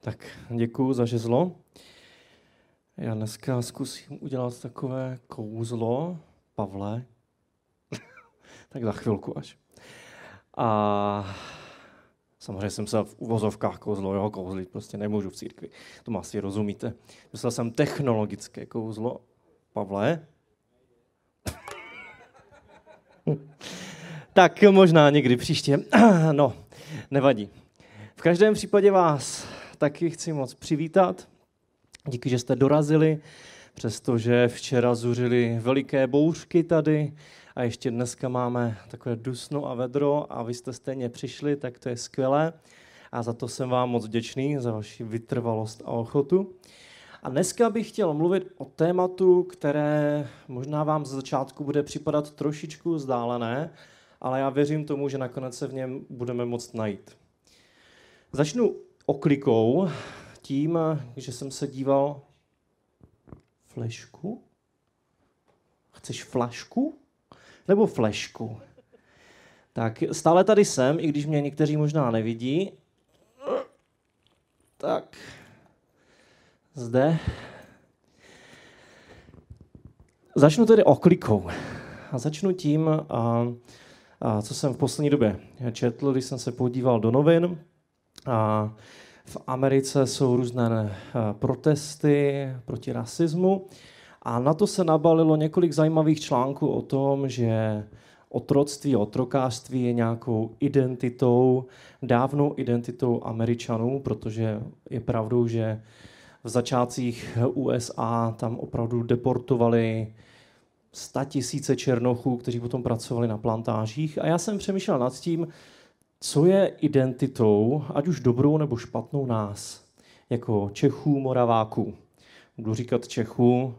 Tak děkuji za žezlo. Já dneska zkusím udělat takové kouzlo. Pavle. tak za chvilku až. A samozřejmě jsem se v uvozovkách kouzlo, jo, kouzlit prostě nemůžu v církvi. To asi rozumíte. Myslel jsem technologické kouzlo. Pavle. tak možná někdy příště. no, nevadí. V každém případě vás taky chci moc přivítat. Díky, že jste dorazili, přestože včera zuřili veliké bouřky tady a ještě dneska máme takové dusno a vedro a vy jste stejně přišli, tak to je skvělé. A za to jsem vám moc vděčný, za vaši vytrvalost a ochotu. A dneska bych chtěl mluvit o tématu, které možná vám z začátku bude připadat trošičku vzdálené, ale já věřím tomu, že nakonec se v něm budeme moct najít. Začnu oklikou tím, že jsem se díval flešku. Chceš flašku? Nebo flešku? Tak stále tady jsem, i když mě někteří možná nevidí. Tak, zde. Začnu tedy oklikou. A začnu tím, a, a co jsem v poslední době četl, když jsem se podíval do novin. A v Americe jsou různé eh, protesty proti rasismu a na to se nabalilo několik zajímavých článků o tom, že otroctví, otrokářství je nějakou identitou, dávnou identitou Američanů, protože je pravdou, že v začátcích USA tam opravdu deportovali tisíce černochů, kteří potom pracovali na plantážích. A já jsem přemýšlel nad tím, co je identitou, ať už dobrou nebo špatnou nás, jako Čechů, Moraváků. Budu říkat Čechů,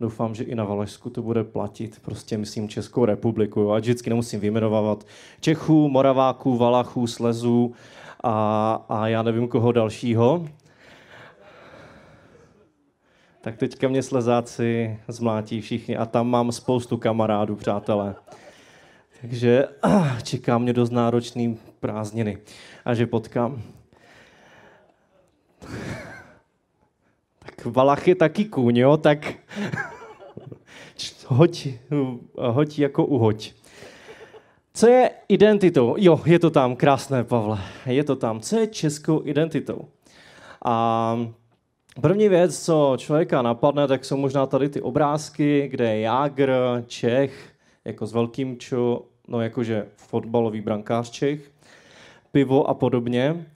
doufám, že i na Valašsku to bude platit, prostě myslím Českou republiku, ať vždycky nemusím vyjmenovávat Čechů, Moraváků, Valachů, Slezů a, a já nevím koho dalšího. Tak teďka mě slezáci zmlátí všichni a tam mám spoustu kamarádů, přátelé. Takže čeká mě dost náročný prázdniny. A že potkám. Tak Valach je taky kůň, jo? Tak hoď, hoď jako uhoď. Co je identitou? Jo, je to tam, krásné, Pavle. Je to tam. Co je českou identitou? A první věc, co člověka napadne, tak jsou možná tady ty obrázky, kde je Jágr, Čech, jako s velkým čo, no jakože fotbalový brankář Čech, pivo a podobně,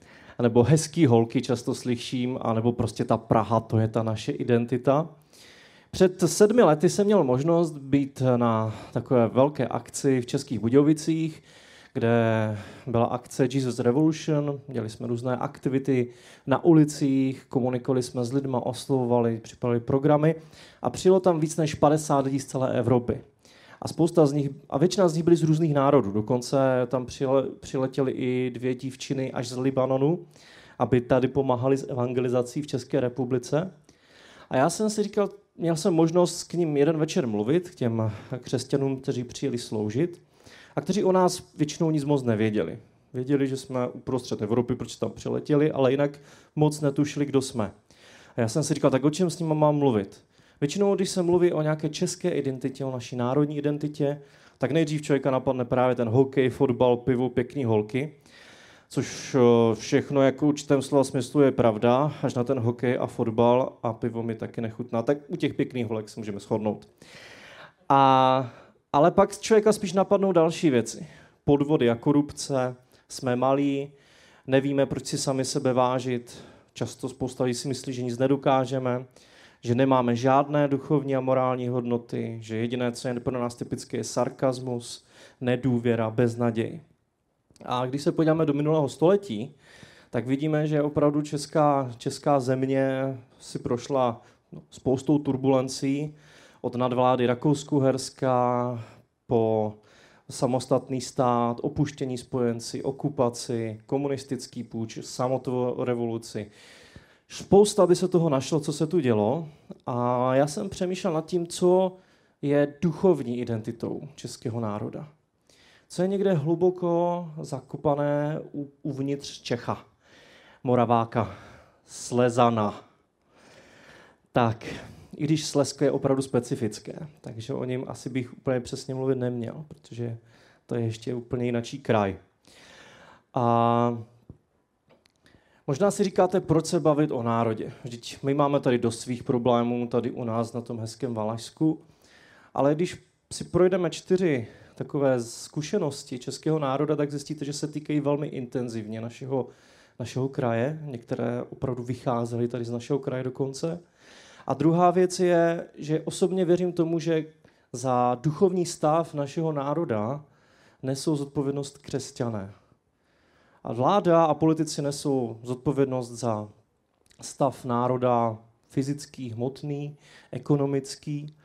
nebo hezký holky často slyším, anebo prostě ta Praha, to je ta naše identita. Před sedmi lety jsem měl možnost být na takové velké akci v Českých Budějovicích, kde byla akce Jesus Revolution, dělali jsme různé aktivity na ulicích, komunikovali jsme s lidmi, oslovovali, připravili programy a přijelo tam víc než 50 lidí z celé Evropy. A spousta z nich, a většina z nich byly z různých národů. Dokonce tam přile, přiletěly i dvě dívčiny až z Libanonu, aby tady pomáhali s evangelizací v České republice. A já jsem si říkal, měl jsem možnost k ním jeden večer mluvit, k těm křesťanům, kteří přijeli sloužit a kteří o nás většinou nic moc nevěděli. Věděli, že jsme uprostřed Evropy, proč tam přiletěli, ale jinak moc netušili, kdo jsme. A já jsem si říkal, tak o čem s nimi mám mluvit? Většinou, když se mluví o nějaké české identitě, o naší národní identitě, tak nejdřív člověka napadne právě ten hokej, fotbal, pivo, pěkný holky, což eh, všechno jako určitém slova smyslu je pravda, až na ten hokej a fotbal a pivo mi taky nechutná. Tak u těch pěkných holek se můžeme shodnout. A, ale pak člověka spíš napadnou další věci. Podvody a korupce, jsme malí, nevíme, proč si sami sebe vážit, často spousta lidí si myslí, že nic nedokážeme, že nemáme žádné duchovní a morální hodnoty, že jediné, co je pro nás typické, je sarkazmus, nedůvěra, beznaděj. A když se podíváme do minulého století, tak vidíme, že opravdu česká, česká země si prošla no, spoustou turbulencí, od nadvlády Rakousku-Herska po samostatný stát, opuštění spojenci, okupaci, komunistický půjč, samotovou revoluci. Spousta by se toho našlo, co se tu dělo. A já jsem přemýšlel nad tím, co je duchovní identitou českého národa. Co je někde hluboko zakopané uvnitř Čecha, Moraváka, Slezana. Tak, i když Slezko je opravdu specifické, takže o něm asi bych úplně přesně mluvit neměl, protože to je ještě úplně jináčí kraj. A možná si říkáte, proč se bavit o národě. Vždyť my máme tady dost svých problémů tady u nás na tom hezkém Valašsku, ale když si projdeme čtyři takové zkušenosti českého národa, tak zjistíte, že se týkají velmi intenzivně našeho, našeho kraje. Některé opravdu vycházely tady z našeho kraje dokonce. A druhá věc je, že osobně věřím tomu, že za duchovní stav našeho národa nesou zodpovědnost křesťané. A vláda a politici nesou zodpovědnost za stav národa fyzický, hmotný, ekonomický,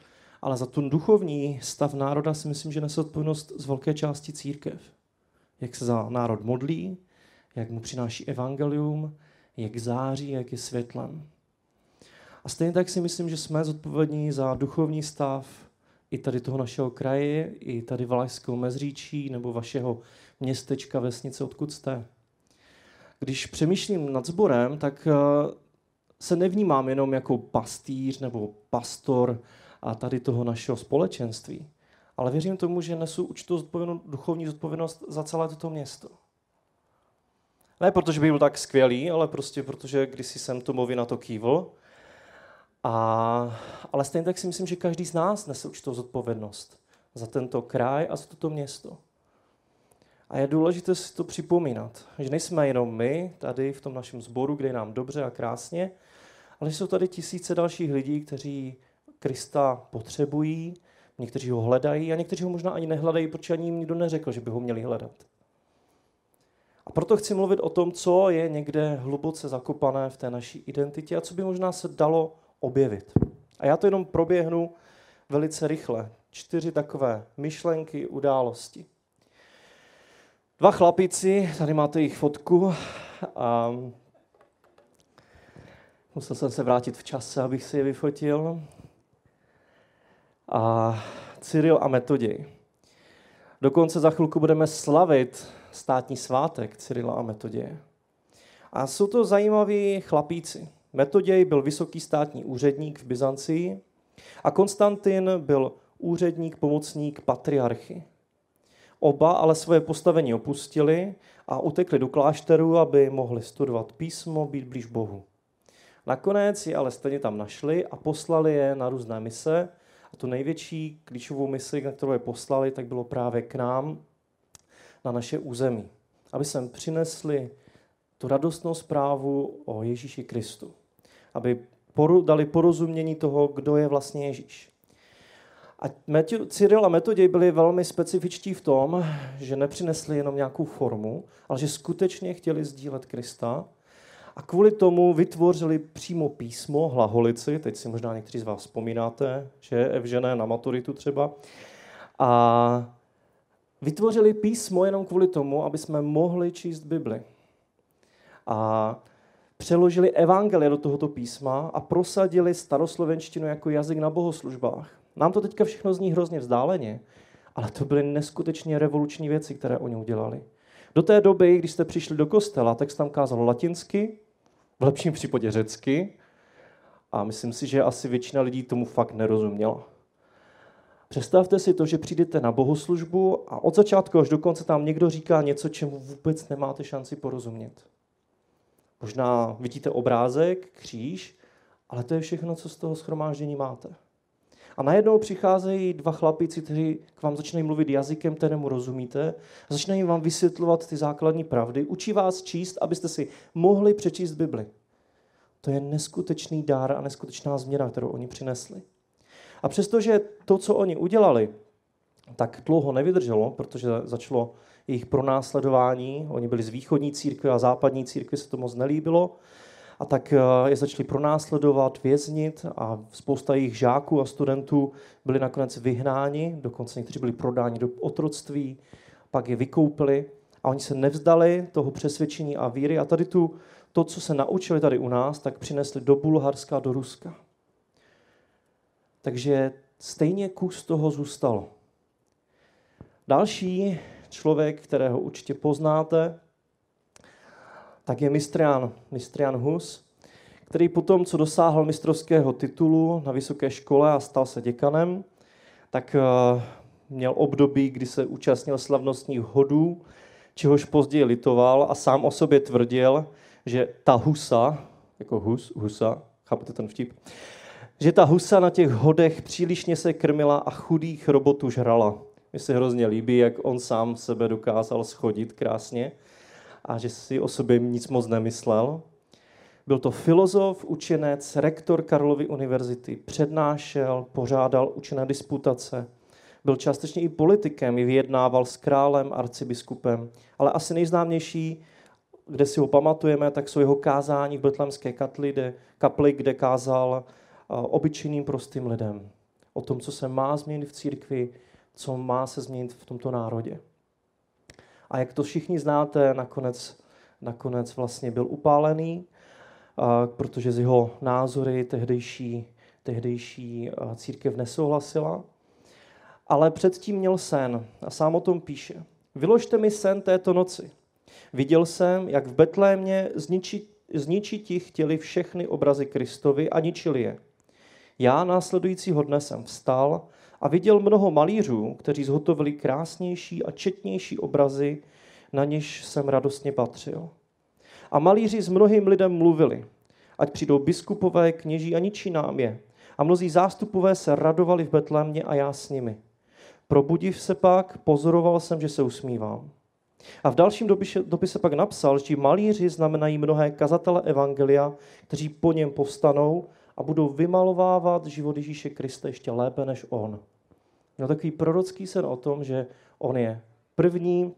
ale za ten duchovní stav národa si myslím, že nese odpovědnost z velké části církev. Jak se za národ modlí, jak mu přináší evangelium, jak září, jak je světlem. A stejně tak si myslím, že jsme zodpovědní za duchovní stav i tady toho našeho kraje, i tady Valašského mezříčí nebo vašeho městečka, vesnice, odkud jste. Když přemýšlím nad sborem, tak eh, se nevnímám jenom jako pastýř nebo pastor a tady toho našeho společenství, ale věřím tomu, že nesu určitou zodpovědnost, duchovní zodpovědnost za celé toto město. Ne protože by byl tak skvělý, ale prostě protože když jsem Tomovi na to kývl. A, ale stejně tak si myslím, že každý z nás nese určitou zodpovědnost za tento kraj a za toto město. A je důležité si to připomínat, že nejsme jenom my tady v tom našem sboru, kde je nám dobře a krásně, ale jsou tady tisíce dalších lidí, kteří Krista potřebují, někteří ho hledají a někteří ho možná ani nehledají, protože ani jim nikdo neřekl, že by ho měli hledat. A proto chci mluvit o tom, co je někde hluboce zakopané v té naší identitě a co by možná se dalo objevit. A já to jenom proběhnu velice rychle. Čtyři takové myšlenky, události. Dva chlapici, tady máte jejich fotku. A musel jsem se vrátit v čase, abych si je vyfotil a Cyril a Metoděj. Dokonce za chvilku budeme slavit státní svátek Cyrila a Metoděje. A jsou to zajímaví chlapíci. Metoděj byl vysoký státní úředník v Byzancii a Konstantin byl úředník, pomocník patriarchy. Oba ale svoje postavení opustili a utekli do klášteru, aby mohli studovat písmo, být blíž Bohu. Nakonec je ale stejně tam našli a poslali je na různé mise a tu největší klíčovou misi, na kterou je poslali, tak bylo právě k nám, na naše území. Aby sem přinesli tu radostnou zprávu o Ježíši Kristu. Aby dali porozumění toho, kdo je vlastně Ježíš. A Cyril a Metoděj byli velmi specifičtí v tom, že nepřinesli jenom nějakou formu, ale že skutečně chtěli sdílet Krista a kvůli tomu vytvořili přímo písmo, hlaholici, teď si možná někteří z vás vzpomínáte, že je Evžené na maturitu třeba. A vytvořili písmo jenom kvůli tomu, aby jsme mohli číst Bibli. A přeložili evangelie do tohoto písma a prosadili staroslovenštinu jako jazyk na bohoslužbách. Nám to teďka všechno zní hrozně vzdáleně, ale to byly neskutečně revoluční věci, které oni udělali. Do té doby, když jste přišli do kostela, tak tam kázal latinsky, v lepším případě řecky a myslím si, že asi většina lidí tomu fakt nerozuměla. Představte si to, že přijdete na bohoslužbu a od začátku až do konce tam někdo říká něco, čemu vůbec nemáte šanci porozumět. Možná vidíte obrázek, kříž, ale to je všechno, co z toho schromáždění máte. A najednou přicházejí dva chlapíci, kteří k vám začínají mluvit jazykem, kterému rozumíte, a začínají vám vysvětlovat ty základní pravdy, učí vás číst, abyste si mohli přečíst Bibli. To je neskutečný dár a neskutečná změna, kterou oni přinesli. A přestože to, co oni udělali, tak dlouho nevydrželo, protože začalo jejich pronásledování. Oni byli z východní církve a západní církve se to moc nelíbilo. A tak eh, je začali pronásledovat, věznit a spousta jejich žáků a studentů byli nakonec vyhnáni, dokonce někteří byli prodáni do otroctví, pak je vykoupili a oni se nevzdali toho přesvědčení a víry a tady tu, to, co se naučili tady u nás, tak přinesli do Bulharska a do Ruska. Takže stejně kus toho zůstalo. Další člověk, kterého určitě poznáte, tak je Mistrian, Mistrian Hus. který potom, co dosáhl mistrovského titulu na vysoké škole a stal se děkanem, tak eh, měl období, kdy se účastnil slavnostních hodů, čehož později litoval a sám o sobě tvrdil, že ta husa, jako hus, husa, chápete ten vtip, že ta husa na těch hodech přílišně se krmila a chudých robotů žrala. Mně se hrozně líbí, jak on sám sebe dokázal schodit krásně a že si o sobě nic moc nemyslel. Byl to filozof, učenec, rektor Karlovy univerzity, přednášel, pořádal učené disputace, byl částečně i politikem, i vyjednával s králem, arcibiskupem, ale asi nejznámější, kde si ho pamatujeme, tak jsou jeho kázání v Betlemské katli, kde, kapli, kde kázal obyčejným prostým lidem. O tom, co se má změnit v církvi, co má se změnit v tomto národě. A jak to všichni znáte, nakonec, nakonec vlastně byl upálený, protože z jeho názory tehdejší, tehdejší církev nesouhlasila. Ale předtím měl sen a sám o tom píše. Vyložte mi sen této noci. Viděl jsem, jak v Betlémě zničit, zničiti chtěli všechny obrazy Kristovi a ničili je. Já následujícího dne jsem vstal a viděl mnoho malířů, kteří zhotovili krásnější a četnější obrazy, na něž jsem radostně patřil. A malíři s mnohým lidem mluvili, ať přijdou biskupové, kněží a ničí nám je. A mnozí zástupové se radovali v Betlémě a já s nimi. Probudiv se pak, pozoroval jsem, že se usmívám. A v dalším dopise, dopise pak napsal, že malíři znamenají mnohé kazatele Evangelia, kteří po něm povstanou a budou vymalovávat život Ježíše Krista ještě lépe než on. Měl takový prorocký sen o tom, že on je první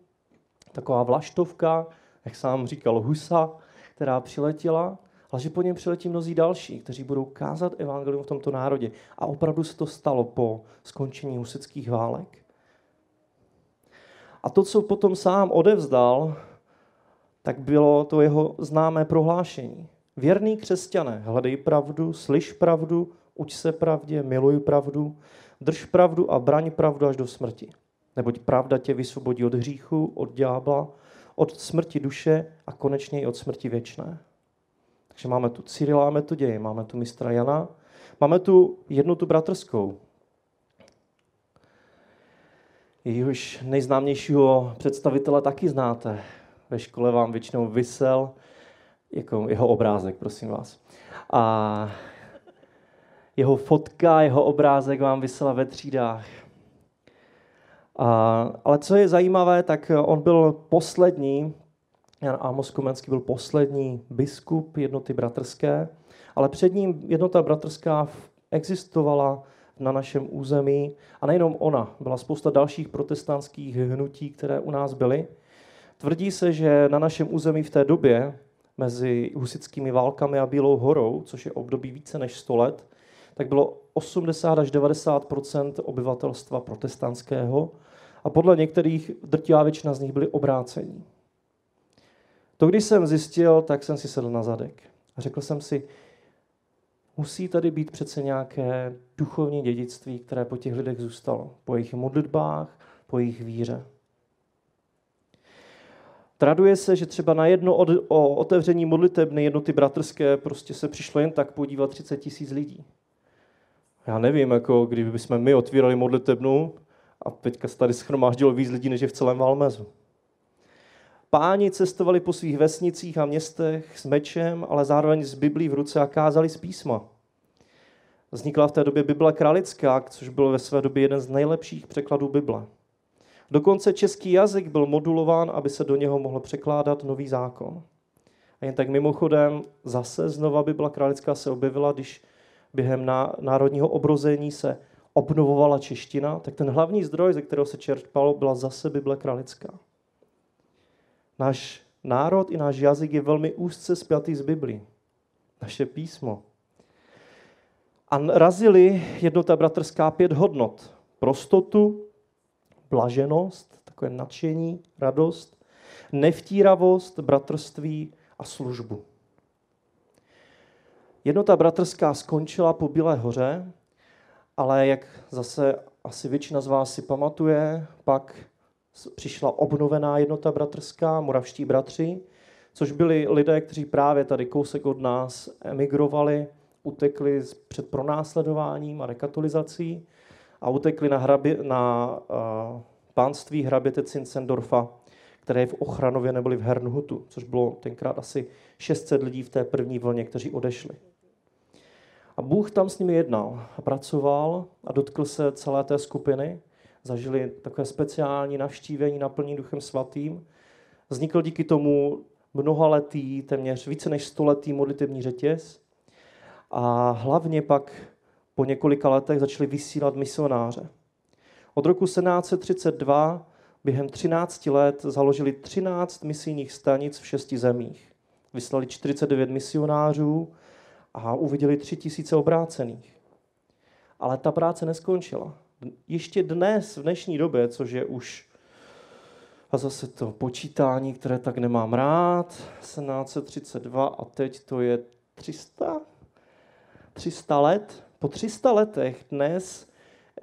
taková vlaštovka, jak sám říkal, husa, která přiletěla, ale že po něm přiletí mnozí další, kteří budou kázat evangelium v tomto národě. A opravdu se to stalo po skončení husických válek. A to, co potom sám odevzdal, tak bylo to jeho známé prohlášení. Věrný křesťané, hledej pravdu, slyš pravdu, uč se pravdě, miluj pravdu, drž pravdu a braň pravdu až do smrti. Neboť pravda tě vysvobodí od hříchu, od ďábla, od smrti duše a konečně i od smrti věčné. Takže máme tu Cyrila a Metoději, máme tu mistra Jana, máme tu jednotu bratrskou. Jejíhož nejznámějšího představitele taky znáte. Ve škole vám většinou vysel jako jeho obrázek, prosím vás. A jeho fotka, jeho obrázek vám vysela ve třídách. A, ale co je zajímavé, tak on byl poslední, Jan Amos Komenský byl poslední biskup jednoty bratrské, ale před ním jednota bratrská existovala na našem území. A nejenom ona, byla spousta dalších protestantských hnutí, které u nás byly. Tvrdí se, že na našem území v té době mezi husickými válkami a Bílou horou, což je období více než 100 let, tak bylo 80 až 90% obyvatelstva protestantského a podle některých drtivá většina z nich byli obrácení. To, když jsem zjistil, tak jsem si sedl na zadek a řekl jsem si, musí tady být přece nějaké duchovní dědictví, které po těch lidech zůstalo, po jejich modlitbách, po jejich víře. Traduje se, že třeba na jedno od, o otevření modlitebny jednoty bratrské prostě se přišlo jen tak podívat 30 tisíc lidí. Já nevím, jako kdyby jsme my otvírali modlitebnu a teďka se tady schromáždilo víc lidí, než je v celém Valmezu. Páni cestovali po svých vesnicích a městech s mečem, ale zároveň s Biblí v ruce a kázali z písma. Vznikla v té době Bible kralická, což byl ve své době jeden z nejlepších překladů Bible. Dokonce český jazyk byl modulován, aby se do něho mohl překládat nový zákon. A jen tak mimochodem, zase znova Bible kralická se objevila, když během národního obrození se obnovovala čeština, tak ten hlavní zdroj, ze kterého se čerpalo, byla zase Bible kralická. Náš národ i náš jazyk je velmi úzce spjatý s Biblí. Naše písmo. A razili jednota bratrská pět hodnot. Prostotu, blaženost, takové nadšení, radost, nevtíravost, bratrství a službu. Jednota bratrská skončila po Bílé hoře, ale jak zase asi většina z vás si pamatuje, pak přišla obnovená jednota bratrská, moravští bratři, což byli lidé, kteří právě tady kousek od nás emigrovali, utekli před pronásledováním a rekatolizací a utekli na, hrabě, na uh, pánství hraběte Cincendorfa, které v Ochranově neboli v Hernhutu, což bylo tenkrát asi 600 lidí v té první vlně, kteří odešli. A Bůh tam s nimi jednal a pracoval a dotkl se celé té skupiny. Zažili takové speciální navštívení naplní Duchem Svatým. Vznikl díky tomu mnohaletý, téměř více než stoletý modlitevní řetěz. A hlavně pak po několika letech začali vysílat misionáře. Od roku 1732 během 13 let založili 13 misijních stanic v šesti zemích. Vyslali 49 misionářů a uviděli 3000 obrácených. Ale ta práce neskončila. Ještě dnes, v dnešní době, což je už a zase to počítání, které tak nemám rád, 1732 a teď to je 300? 300 let. Po 300 letech dnes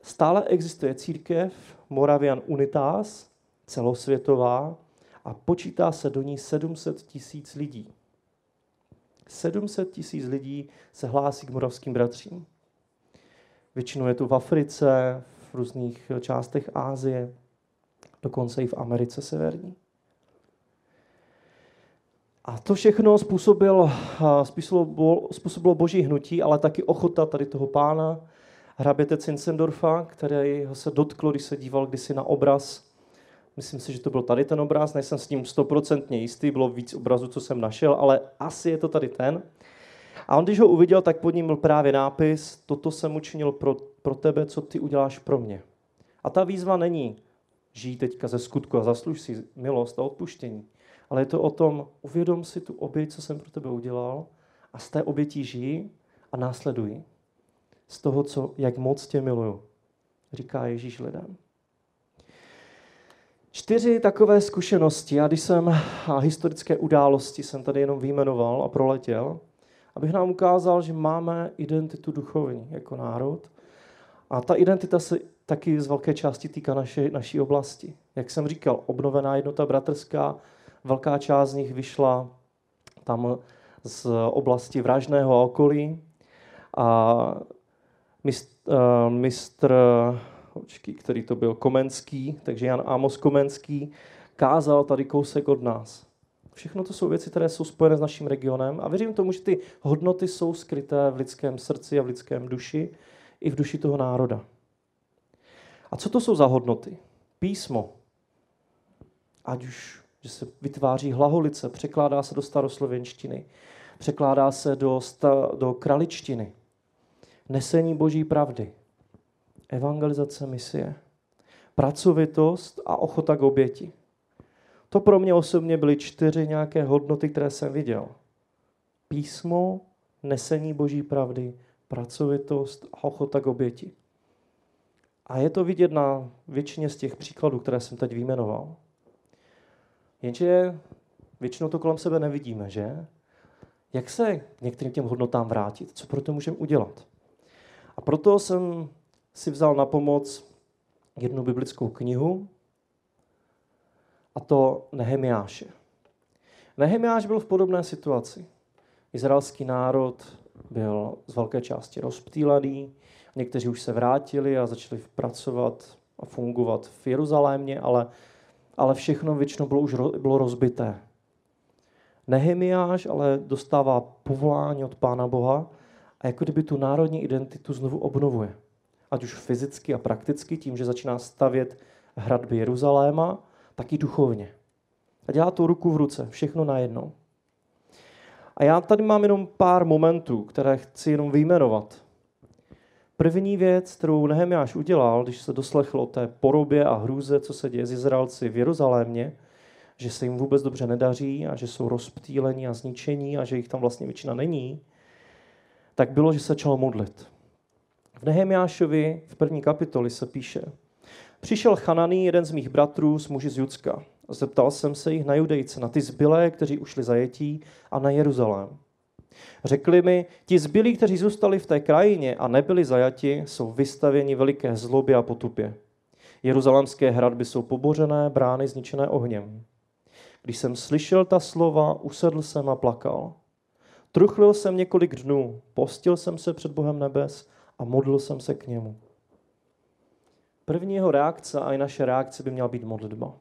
stále existuje církev Moravian Unitas, celosvětová, a počítá se do ní 700 tisíc lidí. 700 tisíc lidí se hlásí k moravským bratřím. Většinou je to v Africe, v různých částech Ázie, dokonce i v Americe severní. A to všechno způsobil, způsobilo, způsobilo boží hnutí, ale taky ochota tady toho pána, hraběte Cincendorfa, který ho se dotklo, když se díval kdysi na obraz. Myslím si, že to byl tady ten obraz, nejsem s ním stoprocentně jistý, bylo víc obrazů, co jsem našel, ale asi je to tady ten. A on, když ho uviděl, tak pod ním byl právě nápis, toto jsem učinil pro, pro tebe, co ty uděláš pro mě. A ta výzva není, žij teďka ze skutku a zasluž si milost a odpuštění. Ale je to o tom, uvědom si tu oběť, co jsem pro tebe udělal a z té obětí žij a následuj. Z toho, co, jak moc tě miluju, říká Ježíš lidem. Čtyři takové zkušenosti, a když jsem a historické události jsem tady jenom vyjmenoval a proletěl, abych nám ukázal, že máme identitu duchovní jako národ. A ta identita se taky z velké části týká naše, naší oblasti. Jak jsem říkal, obnovená jednota bratrská, velká část z nich vyšla tam z oblasti Vražného okolí. A mistr, uh, mistr očky, který to byl Komenský, takže Jan Amos Komenský, kázal tady kousek od nás. Všechno to jsou věci, které jsou spojené s naším regionem a věřím tomu, že ty hodnoty jsou skryté v lidském srdci a v lidském duši, i v duši toho národa. A co to jsou za hodnoty? Písmo. Ať už, že se vytváří hlaholice, překládá se do staroslovenštiny, překládá se do, sta, do kraličtiny. Nesení boží pravdy. Evangelizace misie. Pracovitost a ochota k oběti. To pro mě osobně byly čtyři nějaké hodnoty, které jsem viděl. Písmo, nesení boží pravdy, pracovitost a ochota k oběti. A je to vidět na většině z těch příkladů, které jsem teď vyjmenoval. Jenže většinou to kolem sebe nevidíme, že? Jak se k některým těm hodnotám vrátit? Co pro to můžeme udělat? A proto jsem si vzal na pomoc jednu biblickou knihu, a to Nehemiáše. Nehemiáš byl v podobné situaci. Izraelský národ byl z velké části rozptýlený, někteří už se vrátili a začali pracovat a fungovat v Jeruzalémě, ale, ale všechno většinou bylo už bylo rozbité. Nehemiáš ale dostává povolání od Pána Boha a jako kdyby tu národní identitu znovu obnovuje. Ať už fyzicky a prakticky, tím, že začíná stavět hradby Jeruzaléma, tak i duchovně. A dělá to ruku v ruce, všechno najednou. A já tady mám jenom pár momentů, které chci jenom vyjmenovat. První věc, kterou Nehemiáš udělal, když se doslechl o té porobě a hrůze, co se děje s Izraelci v Jeruzalémě, že se jim vůbec dobře nedaří a že jsou rozptýlení a zničení a že jich tam vlastně většina není, tak bylo, že se začal modlit. V Nehemiášovi v první kapitoli se píše, Přišel Chananý, jeden z mých bratrů, s muži z Judska. Zeptal jsem se jich na Judejce, na ty zbylé, kteří ušli zajetí, a na Jeruzalém. Řekli mi, ti zbylí, kteří zůstali v té krajině a nebyli zajati, jsou vystavěni veliké zlobě a potupě. Jeruzalémské hradby jsou pobořené, brány zničené ohněm. Když jsem slyšel ta slova, usedl jsem a plakal. Truchlil jsem několik dnů, postil jsem se před Bohem nebes a modlil jsem se k němu. První jeho reakce a i naše reakce by měla být modlitba.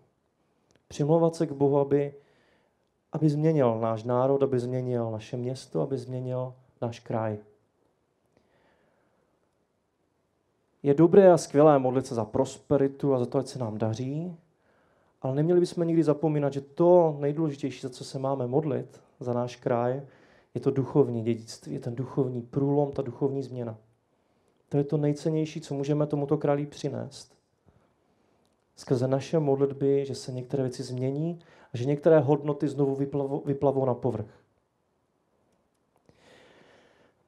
Přimlouvat se k Bohu, aby, aby změnil náš národ, aby změnil naše město, aby změnil náš kraj. Je dobré a skvělé modlit se za prosperitu a za to, ať se nám daří, ale neměli bychom nikdy zapomínat, že to nejdůležitější, za co se máme modlit, za náš kraj, je to duchovní dědictví, je ten duchovní průlom, ta duchovní změna. To je to nejcennější, co můžeme tomuto králi přinést. Skrze naše modlitby, že se některé věci změní a že některé hodnoty znovu vyplavou, vyplavou na povrch.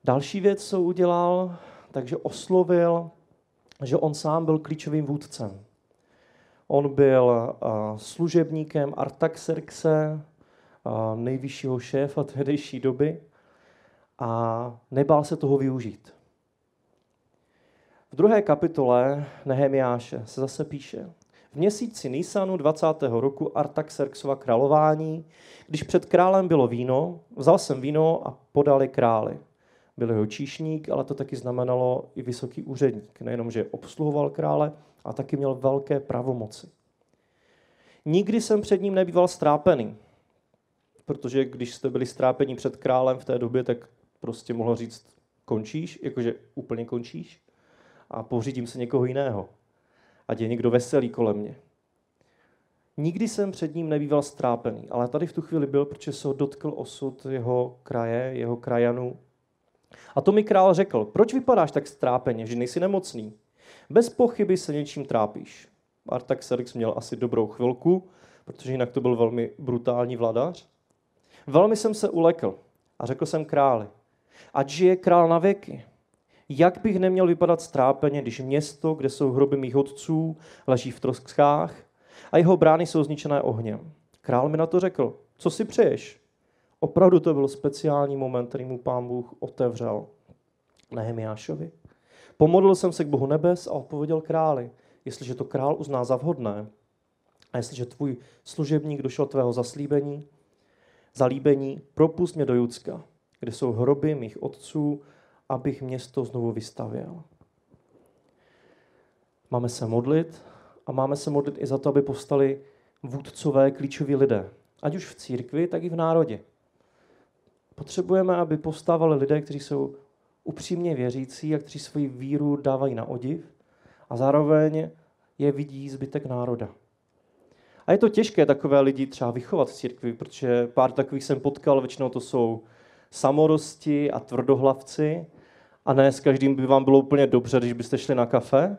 Další věc, co udělal, takže oslovil, že on sám byl klíčovým vůdcem. On byl služebníkem Artaxerxe, nejvyššího šéfa tehdejší doby a nebál se toho využít. V druhé kapitole Nehemiáše se zase píše, v měsíci Nisanu 20. roku Artaxerxova králování, když před králem bylo víno, vzal jsem víno a podali králi. Byl jeho číšník, ale to taky znamenalo i vysoký úředník. Nejenom, že obsluhoval krále, a taky měl velké pravomoci. Nikdy jsem před ním nebýval strápený, protože když jste byli strápení před králem v té době, tak prostě mohl říct, končíš, jakože úplně končíš a pořídím se někoho jiného. Ať je někdo veselý kolem mě. Nikdy jsem před ním nebýval strápený, ale tady v tu chvíli byl, protože se ho dotkl osud jeho kraje, jeho krajanů. A to mi král řekl, proč vypadáš tak strápeně, že nejsi nemocný? Bez pochyby se něčím trápíš. Artaxerxes měl asi dobrou chvilku, protože jinak to byl velmi brutální vladař. Velmi jsem se ulekl a řekl jsem králi, ať žije král na věky. Jak bych neměl vypadat strápeně, když město, kde jsou hroby mých otců, leží v troskách a jeho brány jsou zničené ohněm. Král mi na to řekl, co si přeješ? Opravdu to byl speciální moment, který mu pán Bůh otevřel Nehemiášovi. Pomodlil jsem se k Bohu nebes a odpověděl králi, jestliže to král uzná za vhodné a jestliže tvůj služebník došel tvého zaslíbení, zalíbení, propust mě do Judska, kde jsou hroby mých otců, abych město znovu vystavěl. Máme se modlit a máme se modlit i za to, aby povstali vůdcové klíčoví lidé. Ať už v církvi, tak i v národě. Potřebujeme, aby povstávali lidé, kteří jsou upřímně věřící a kteří svoji víru dávají na odiv a zároveň je vidí zbytek národa. A je to těžké takové lidi třeba vychovat v církvi, protože pár takových jsem potkal, většinou to jsou samorosti a tvrdohlavci a ne s každým by vám bylo úplně dobře, když byste šli na kafe,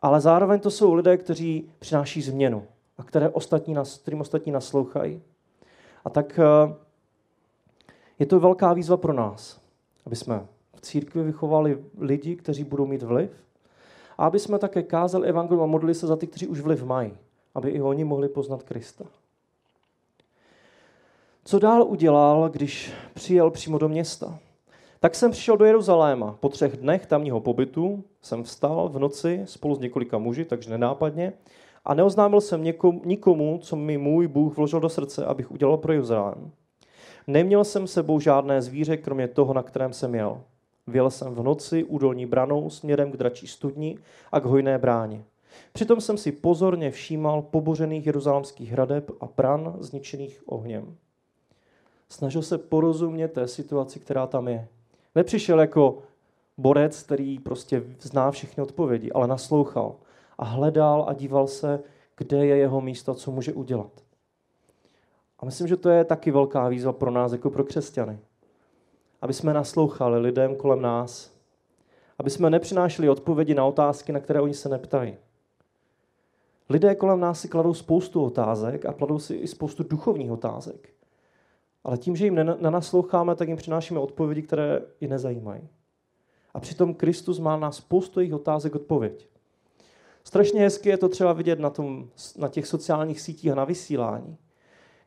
ale zároveň to jsou lidé, kteří přináší změnu a které ostatní, kterým ostatní naslouchají. A tak eh, je to velká výzva pro nás, aby jsme v církvi vychovali lidi, kteří budou mít vliv a aby jsme také kázali evangelium a modlili se za ty, kteří už vliv mají, aby i oni mohli poznat Krista. Co dál udělal, když přijel přímo do města? Tak jsem přišel do Jeruzaléma. Po třech dnech tamního pobytu jsem vstal v noci spolu s několika muži, takže nenápadně, a neoznámil jsem někomu, nikomu, co mi můj Bůh vložil do srdce, abych udělal pro Jeruzalém. Neměl jsem sebou žádné zvíře, kromě toho, na kterém jsem jel. Věl jsem v noci údolní branou směrem k dračí studni a k hojné bráně. Přitom jsem si pozorně všímal pobořených jeruzalemských hradeb a bran zničených ohněm. Snažil se porozumět té situaci, která tam je. Nepřišel jako borec, který prostě zná všechny odpovědi, ale naslouchal a hledal a díval se, kde je jeho místo, co může udělat. A myslím, že to je taky velká výzva pro nás, jako pro křesťany aby jsme naslouchali lidem kolem nás, aby jsme nepřinášeli odpovědi na otázky, na které oni se neptají. Lidé kolem nás si kladou spoustu otázek a kladou si i spoustu duchovních otázek. Ale tím, že jim nenasloucháme, tak jim přinášíme odpovědi, které je nezajímají. A přitom Kristus má na spoustu jejich otázek odpověď. Strašně hezky je to třeba vidět na, tom, na těch sociálních sítích a na vysílání.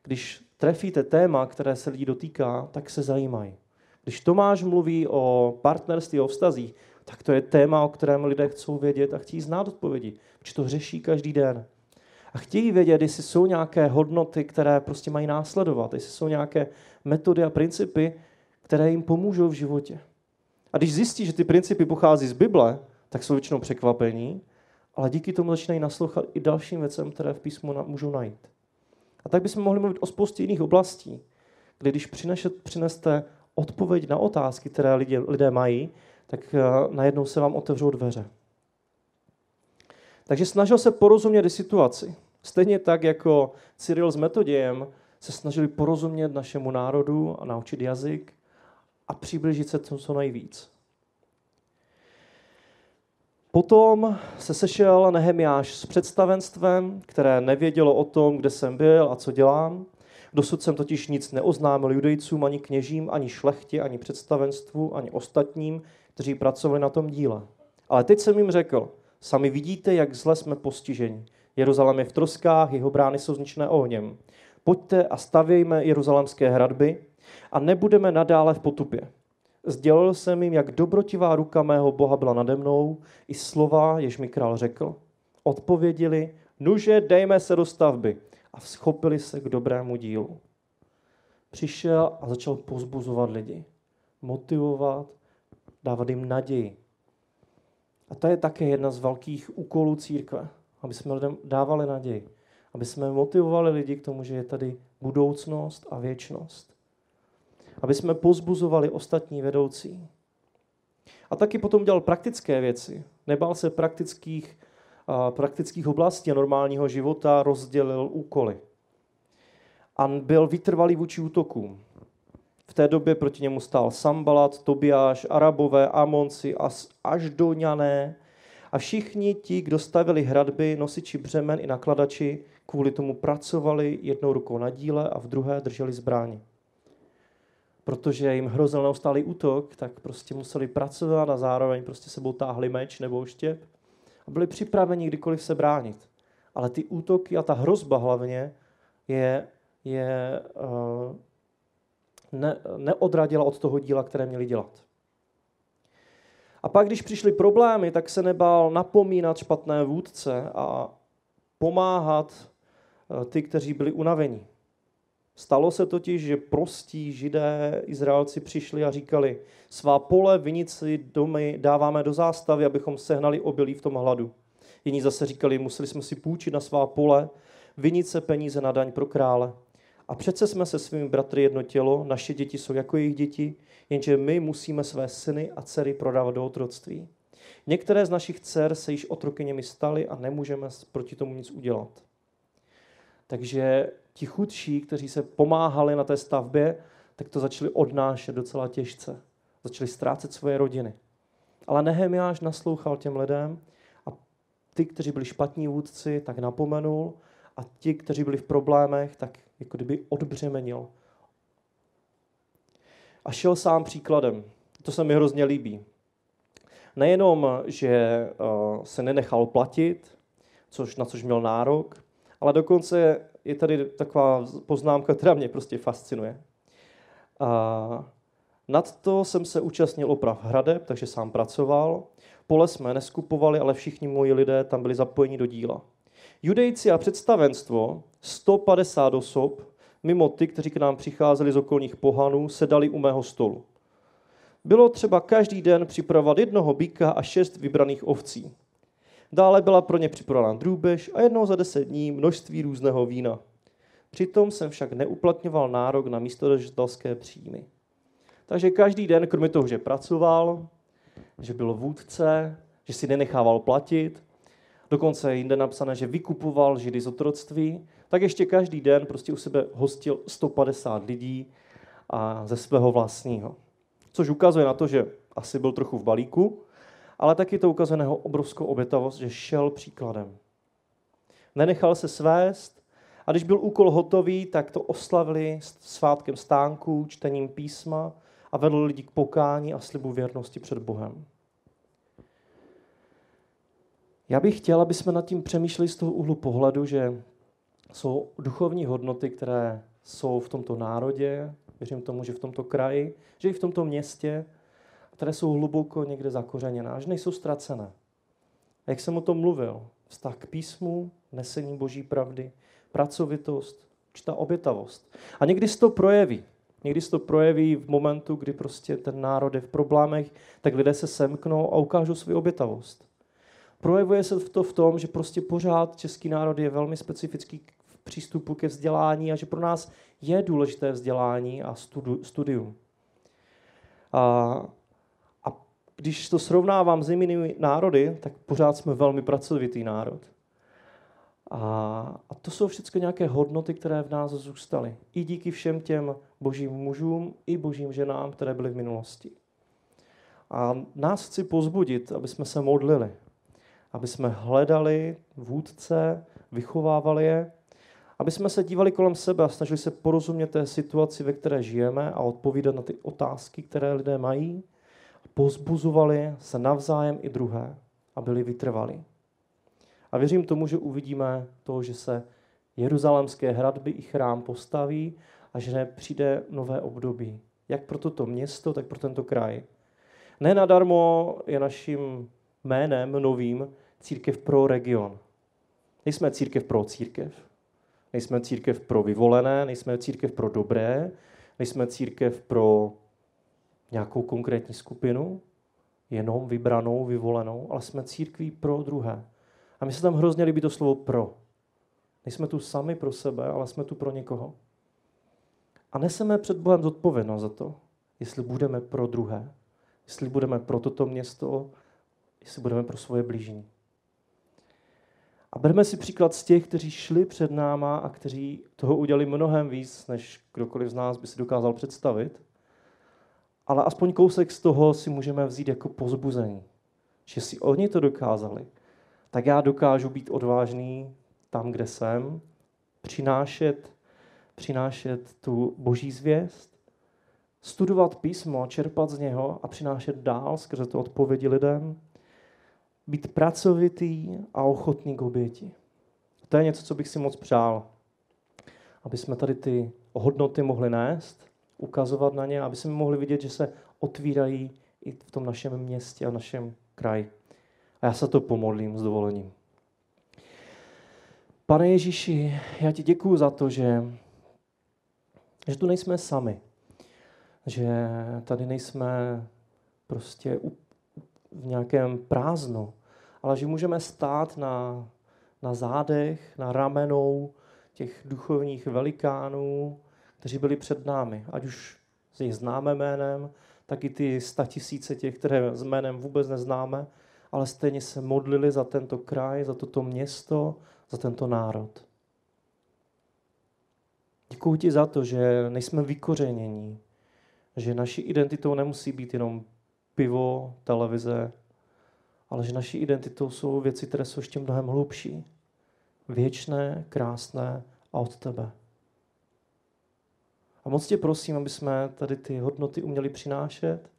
Když trefíte téma, které se lidí dotýká, tak se zajímají. Když Tomáš mluví o partnerství, o vztazích, tak to je téma, o kterém lidé chcou vědět a chtějí znát odpovědi, protože to řeší každý den. A chtějí vědět, jestli jsou nějaké hodnoty, které prostě mají následovat, jestli jsou nějaké metody a principy, které jim pomůžou v životě. A když zjistí, že ty principy pochází z Bible, tak jsou většinou překvapení, ale díky tomu začínají naslouchat i dalším věcem, které v písmu můžou najít. A tak bychom mohli mluvit o spoustě jiných oblastí, kdy když přineste odpověď na otázky, které lidé, lidé mají, tak eh, najednou se vám otevřou dveře. Takže snažil se porozumět situaci. Stejně tak, jako Cyril s Metodějem se snažili porozumět našemu národu a naučit jazyk a přiblížit se tomu co nejvíc. Potom se sešel Nehemiáš s představenstvem, které nevědělo o tom, kde jsem byl a co dělám. Dosud jsem totiž nic neoznámil judejcům, ani kněžím, ani šlechtě, ani představenstvu, ani ostatním, kteří pracovali na tom díle. Ale teď jsem jim řekl, sami vidíte, jak zle jsme postiženi. Jeruzalém je v troskách, jeho brány jsou zničené ohněm. Pojďte a stavějme jeruzalemské hradby a nebudeme nadále v potupě. Sdělil jsem jim, jak dobrotivá ruka mého Boha byla nade mnou, i slova, jež mi král řekl. Odpověděli, nuže, dejme se do stavby a schopili se k dobrému dílu. Přišel a začal pozbuzovat lidi, motivovat, dávat jim naději. A to je také jedna z velkých úkolů církve, aby jsme lidem dávali naději, aby jsme motivovali lidi k tomu, že je tady budoucnost a věčnost. Aby jsme pozbuzovali ostatní vedoucí. A taky potom dělal praktické věci. Nebál se praktických praktických oblastí a normálního života rozdělil úkoly. A byl vytrvalý vůči útokům. V té době proti němu stál Sambalat, Tobiáš, Arabové, Amonci, Aždoňané a všichni ti, kdo stavili hradby, nosiči břemen i nakladači, kvůli tomu pracovali jednou rukou na díle a v druhé drželi zbraně. Protože jim hrozil neustálý útok, tak prostě museli pracovat a zároveň prostě sebou táhli meč nebo štěp a byli připraveni kdykoliv se bránit. Ale ty útoky a ta hrozba hlavně je, je uh, ne, neodradila od toho díla, které měli dělat. A pak, když přišly problémy, tak se nebál napomínat špatné vůdce a pomáhat uh, ty, kteří byli unavení. Stalo se totiž, že prostí židé, Izraelci přišli a říkali, svá pole, vinici, domy dáváme do zástavy, abychom sehnali obilí v tom hladu. Jiní zase říkali, museli jsme si půjčit na svá pole, vinice, peníze na daň pro krále. A přece jsme se svými bratry jedno tělo, naše děti jsou jako jejich děti, jenže my musíme své syny a dcery prodávat do otroctví. Některé z našich dcer se již otrokyněmi staly a nemůžeme proti tomu nic udělat. Takže ti chudší, kteří se pomáhali na té stavbě, tak to začali odnášet docela těžce. Začali ztrácet svoje rodiny. Ale Nehemiáš naslouchal těm lidem a ty, kteří byli špatní vůdci, tak napomenul a ti, kteří byli v problémech, tak jako kdyby odbřemenil. A šel sám příkladem. To se mi hrozně líbí. Nejenom, že eh, se nenechal platit, což, na což měl nárok, ale dokonce je tady taková poznámka, která mě prostě fascinuje. A nad to jsem se účastnil oprav hradeb, takže sám pracoval. Pole jsme neskupovali, ale všichni moji lidé tam byli zapojeni do díla. Judejci a představenstvo, 150 osob, mimo ty, kteří k nám přicházeli z okolních pohanů, sedali u mého stolu. Bylo třeba každý den připravovat jednoho býka a šest vybraných ovcí. Dále byla pro ně připravena drůbež a jednou za deset dní množství různého vína. Přitom jsem však neuplatňoval nárok na místodržitelské příjmy. Takže každý den, kromě toho, že pracoval, že byl vůdce, že si nenechával platit, dokonce jinde napsané, že vykupoval židy z otroctví, tak ještě každý den prostě u sebe hostil 150 lidí a ze svého vlastního. Což ukazuje na to, že asi byl trochu v balíku, ale taky to ukazuje na jeho obrovskou obětavost, že šel příkladem. Nenechal se svést a když byl úkol hotový, tak to oslavili svátkem stánků, čtením písma a vedl lidi k pokání a slibu věrnosti před Bohem. Já bych chtěl, aby jsme nad tím přemýšleli z toho úhlu pohledu, že jsou duchovní hodnoty, které jsou v tomto národě, věřím tomu, že v tomto kraji, že i v tomto městě, které jsou hluboko někde zakořeněné, až nejsou ztracené. A jak jsem o tom mluvil, vztah k písmu, nesení boží pravdy, pracovitost, určitá obětavost. A někdy se to projeví. Někdy se to projeví v momentu, kdy prostě ten národ je v problémech, tak lidé se semknou a ukážou svou obětavost. Projevuje se to v tom, že prostě pořád český národ je velmi specifický v přístupu ke vzdělání a že pro nás je důležité vzdělání a studium. A, a když to srovnávám s jinými národy, tak pořád jsme velmi pracovitý národ. A, a to jsou všechno nějaké hodnoty, které v nás zůstaly. I díky všem těm božím mužům, i božím ženám, které byly v minulosti. A nás chci pozbudit, aby jsme se modlili, aby jsme hledali vůdce, vychovávali je, aby jsme se dívali kolem sebe a snažili se porozumět té situaci, ve které žijeme a odpovídat na ty otázky, které lidé mají. Pozbuzovali se navzájem i druhé a byli vytrvali. A věřím tomu, že uvidíme to, že se jeruzalémské hradby i chrám postaví a že přijde nové období. Jak pro toto město, tak pro tento kraj. Ne nadarmo je naším jménem novým církev pro region. Nejsme církev pro církev. Nejsme církev pro vyvolené, nejsme církev pro dobré, nejsme církev pro nějakou konkrétní skupinu, jenom vybranou, vyvolenou, ale jsme církví pro druhé. A mi se tam hrozně líbí to slovo pro. Nejsme tu sami pro sebe, ale jsme tu pro někoho. A neseme před Bohem zodpovědnost za to, jestli budeme pro druhé, jestli budeme pro toto město, jestli budeme pro svoje blížní. A bereme si příklad z těch, kteří šli před náma a kteří toho udělali mnohem víc, než kdokoliv z nás by si dokázal představit. Ale aspoň kousek z toho si můžeme vzít jako pozbuzení. Že si oni to dokázali, tak já dokážu být odvážný tam, kde jsem, přinášet, přinášet tu boží zvěst, studovat písmo, čerpat z něho a přinášet dál skrze to odpovědi lidem, být pracovitý a ochotný k oběti. To je něco, co bych si moc přál. Aby jsme tady ty hodnoty mohli nést, ukazovat na ně, aby jsme mohli vidět, že se otvírají i v tom našem městě a našem kraji. A já se to pomodlím s dovolením. Pane Ježíši, já ti děkuju za to, že, že tu nejsme sami. Že tady nejsme prostě v nějakém prázdnu, ale že můžeme stát na, na zádech, na ramenou těch duchovních velikánů, kteří byli před námi. Ať už si jich známe jménem, tak i ty statisíce těch, které s jménem vůbec neznáme, ale stejně se modlili za tento kraj, za toto město, za tento národ. Děkuji ti za to, že nejsme vykořenění, že naší identitou nemusí být jenom pivo, televize, ale že naší identitou jsou věci, které jsou ještě mnohem hlubší, věčné, krásné a od tebe. A moc tě prosím, aby jsme tady ty hodnoty uměli přinášet,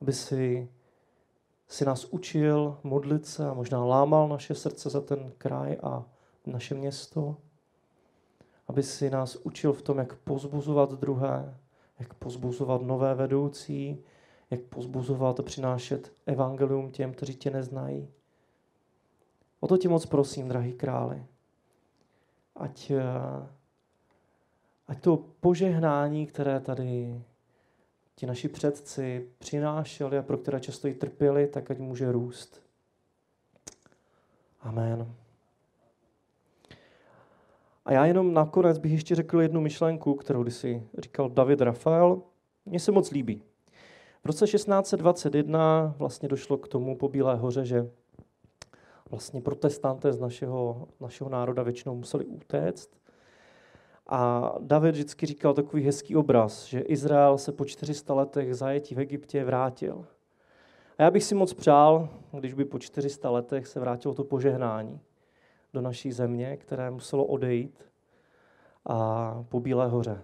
aby si si nás učil modlit se a možná lámal naše srdce za ten kraj a naše město. Aby si nás učil v tom, jak pozbuzovat druhé, jak pozbuzovat nové vedoucí, jak pozbuzovat a přinášet evangelium těm, kteří tě neznají. O to tě moc prosím, drahý králi. Ať, eh, ať to požehnání, které tady ti naši předci přinášeli a pro které často i trpěli, tak ať může růst. Amen. A já jenom nakonec bych ještě řekl jednu myšlenku, kterou si říkal David Rafael. Mně se moc líbí. V roce 1621 vlastně došlo k tomu po Bílé hoře, že vlastně protestanté z našeho, našeho národa většinou museli utéct a David vždycky říkal takový hezký obraz, že Izrael se po 400 letech zajetí v Egyptě vrátil. A já bych si moc přál, když by po 400 letech se vrátilo to požehnání do naší země, které muselo odejít a po Bílé hoře.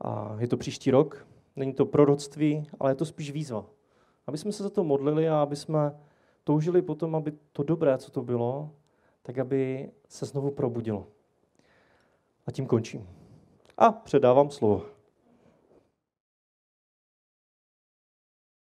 A je to příští rok, není to proroctví, ale je to spíš výzva. Aby jsme se za to modlili a aby jsme toužili potom, aby to dobré, co to bylo, tak aby se znovu probudilo. A tím končím. A předávám slovo.